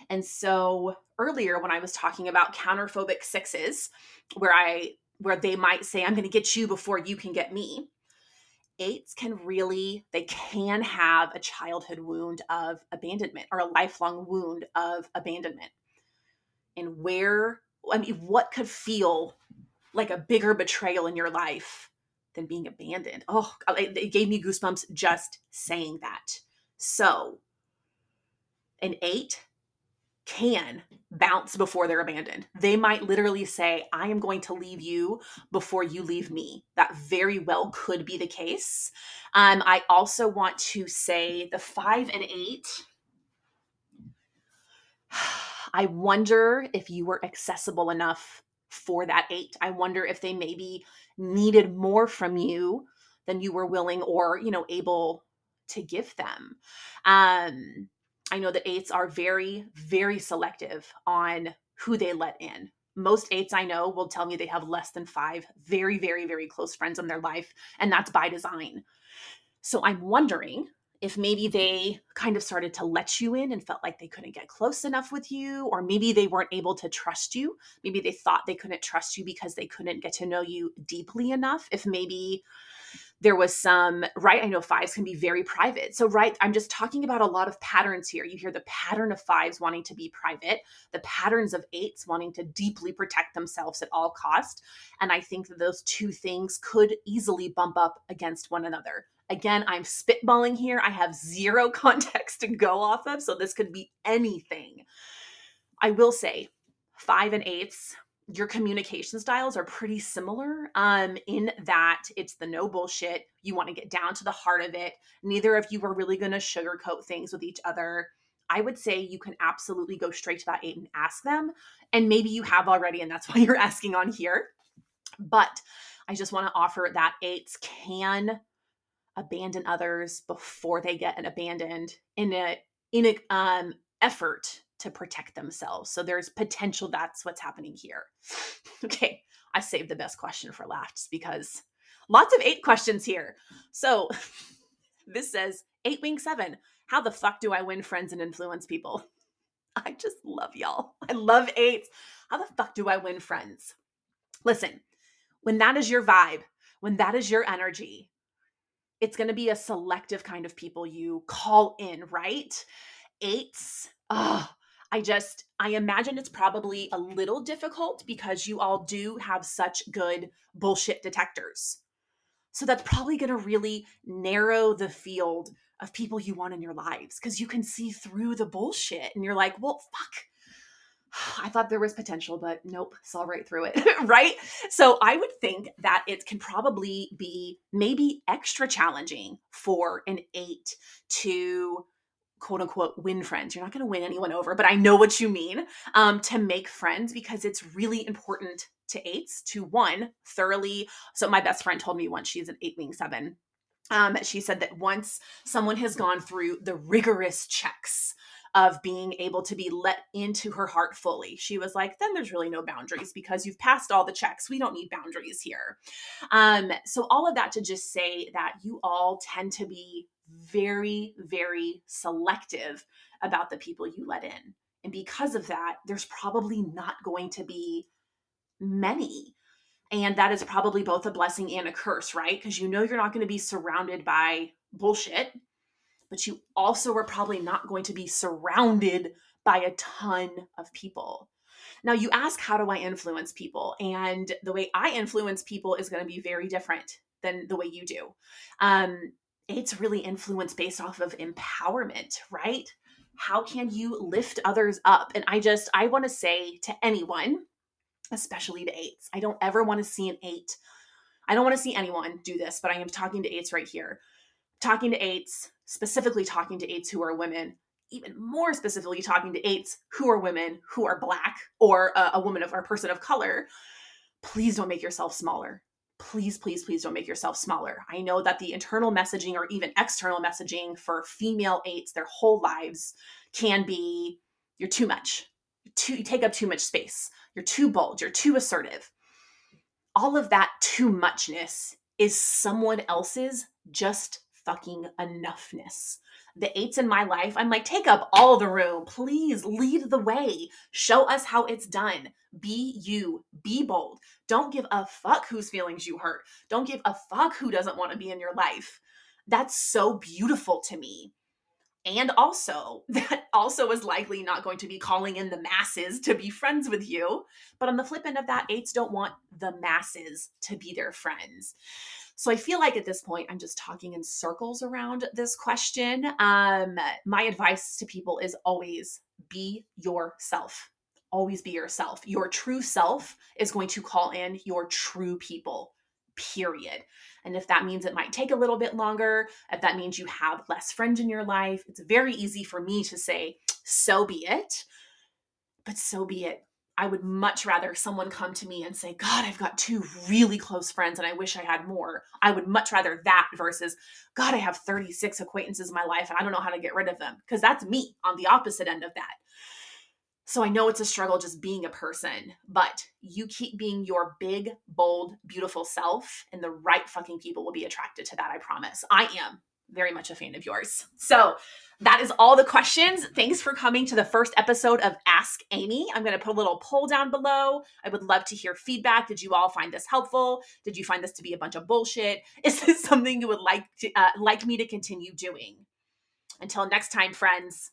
And so, earlier when I was talking about counterphobic sixes, where I where they might say, I'm going to get you before you can get me. Eights can really, they can have a childhood wound of abandonment or a lifelong wound of abandonment. And where, I mean, what could feel like a bigger betrayal in your life than being abandoned. Oh, it gave me goosebumps just saying that. So, an eight can bounce before they're abandoned. They might literally say, I am going to leave you before you leave me. That very well could be the case. Um, I also want to say the five and eight. I wonder if you were accessible enough for that eight. I wonder if they maybe needed more from you than you were willing or, you know, able to give them. Um, I know that eights are very, very selective on who they let in. Most eights I know will tell me they have less than five very, very, very close friends in their life, and that's by design. So I'm wondering if maybe they kind of started to let you in and felt like they couldn't get close enough with you, or maybe they weren't able to trust you. Maybe they thought they couldn't trust you because they couldn't get to know you deeply enough. If maybe there was some, right? I know fives can be very private. So, right, I'm just talking about a lot of patterns here. You hear the pattern of fives wanting to be private, the patterns of eights wanting to deeply protect themselves at all cost. And I think that those two things could easily bump up against one another. Again, I'm spitballing here. I have zero context to go off of, so this could be anything. I will say, five and eights, your communication styles are pretty similar um, in that it's the no bullshit. You want to get down to the heart of it. Neither of you are really going to sugarcoat things with each other. I would say you can absolutely go straight to that eight and ask them. And maybe you have already, and that's why you're asking on here. But I just want to offer that eights can abandon others before they get abandoned in a in a um, effort to protect themselves. So there's potential that's what's happening here. okay, I saved the best question for last because lots of eight questions here. So this says eight wing seven. How the fuck do I win friends and influence people? I just love y'all. I love eights. How the fuck do I win friends? Listen, when that is your vibe, when that is your energy, it's going to be a selective kind of people you call in, right? Eights, oh, I just, I imagine it's probably a little difficult because you all do have such good bullshit detectors. So that's probably going to really narrow the field of people you want in your lives because you can see through the bullshit and you're like, well, fuck. I thought there was potential, but nope, saw right through it, right? So I would think that it can probably be maybe extra challenging for an eight to quote unquote win friends. You're not going to win anyone over, but I know what you mean um, to make friends because it's really important to eights to one thoroughly. So my best friend told me once she's an eight wing seven. Um, she said that once someone has gone through the rigorous checks of being able to be let into her heart fully. She was like, then there's really no boundaries because you've passed all the checks. We don't need boundaries here. Um, so, all of that to just say that you all tend to be very, very selective about the people you let in. And because of that, there's probably not going to be many. And that is probably both a blessing and a curse, right? Because you know you're not going to be surrounded by bullshit, but you also are probably not going to be surrounded by a ton of people. Now, you ask, how do I influence people? And the way I influence people is going to be very different than the way you do. Um, it's really influenced based off of empowerment, right? How can you lift others up? And I just, I want to say to anyone, especially to eights, I don't ever want to see an eight. I don't want to see anyone do this, but I am talking to eights right here. Talking to eights, specifically talking to eights who are women, even more specifically talking to eights who are women, who are black, or a, a woman of or a person of color. Please don't make yourself smaller please, please, please don't make yourself smaller. I know that the internal messaging or even external messaging for female eights their whole lives can be you're too much. You're too, you take up too much space. You're too bold. You're too assertive. All of that too muchness is someone else's just fucking enoughness. The eights in my life, I'm like, take up all the room. Please lead the way. Show us how it's done. Be you. Be bold. Don't give a fuck whose feelings you hurt. Don't give a fuck who doesn't want to be in your life. That's so beautiful to me. And also, that also is likely not going to be calling in the masses to be friends with you. But on the flip end of that, eights don't want the masses to be their friends. So I feel like at this point, I'm just talking in circles around this question. Um, my advice to people is always be yourself always be yourself. Your true self is going to call in your true people, period. And if that means it might take a little bit longer, if that means you have less friends in your life, it's very easy for me to say, so be it. But so be it. I would much rather someone come to me and say, God, I've got two really close friends and I wish I had more. I would much rather that versus, God, I have 36 acquaintances in my life and I don't know how to get rid of them. Because that's me on the opposite end of that. So I know it's a struggle just being a person, but you keep being your big, bold, beautiful self, and the right fucking people will be attracted to that. I promise. I am very much a fan of yours. So that is all the questions. Thanks for coming to the first episode of Ask Amy. I'm going to put a little poll down below. I would love to hear feedback. Did you all find this helpful? Did you find this to be a bunch of bullshit? Is this something you would like to uh, like me to continue doing? Until next time, friends.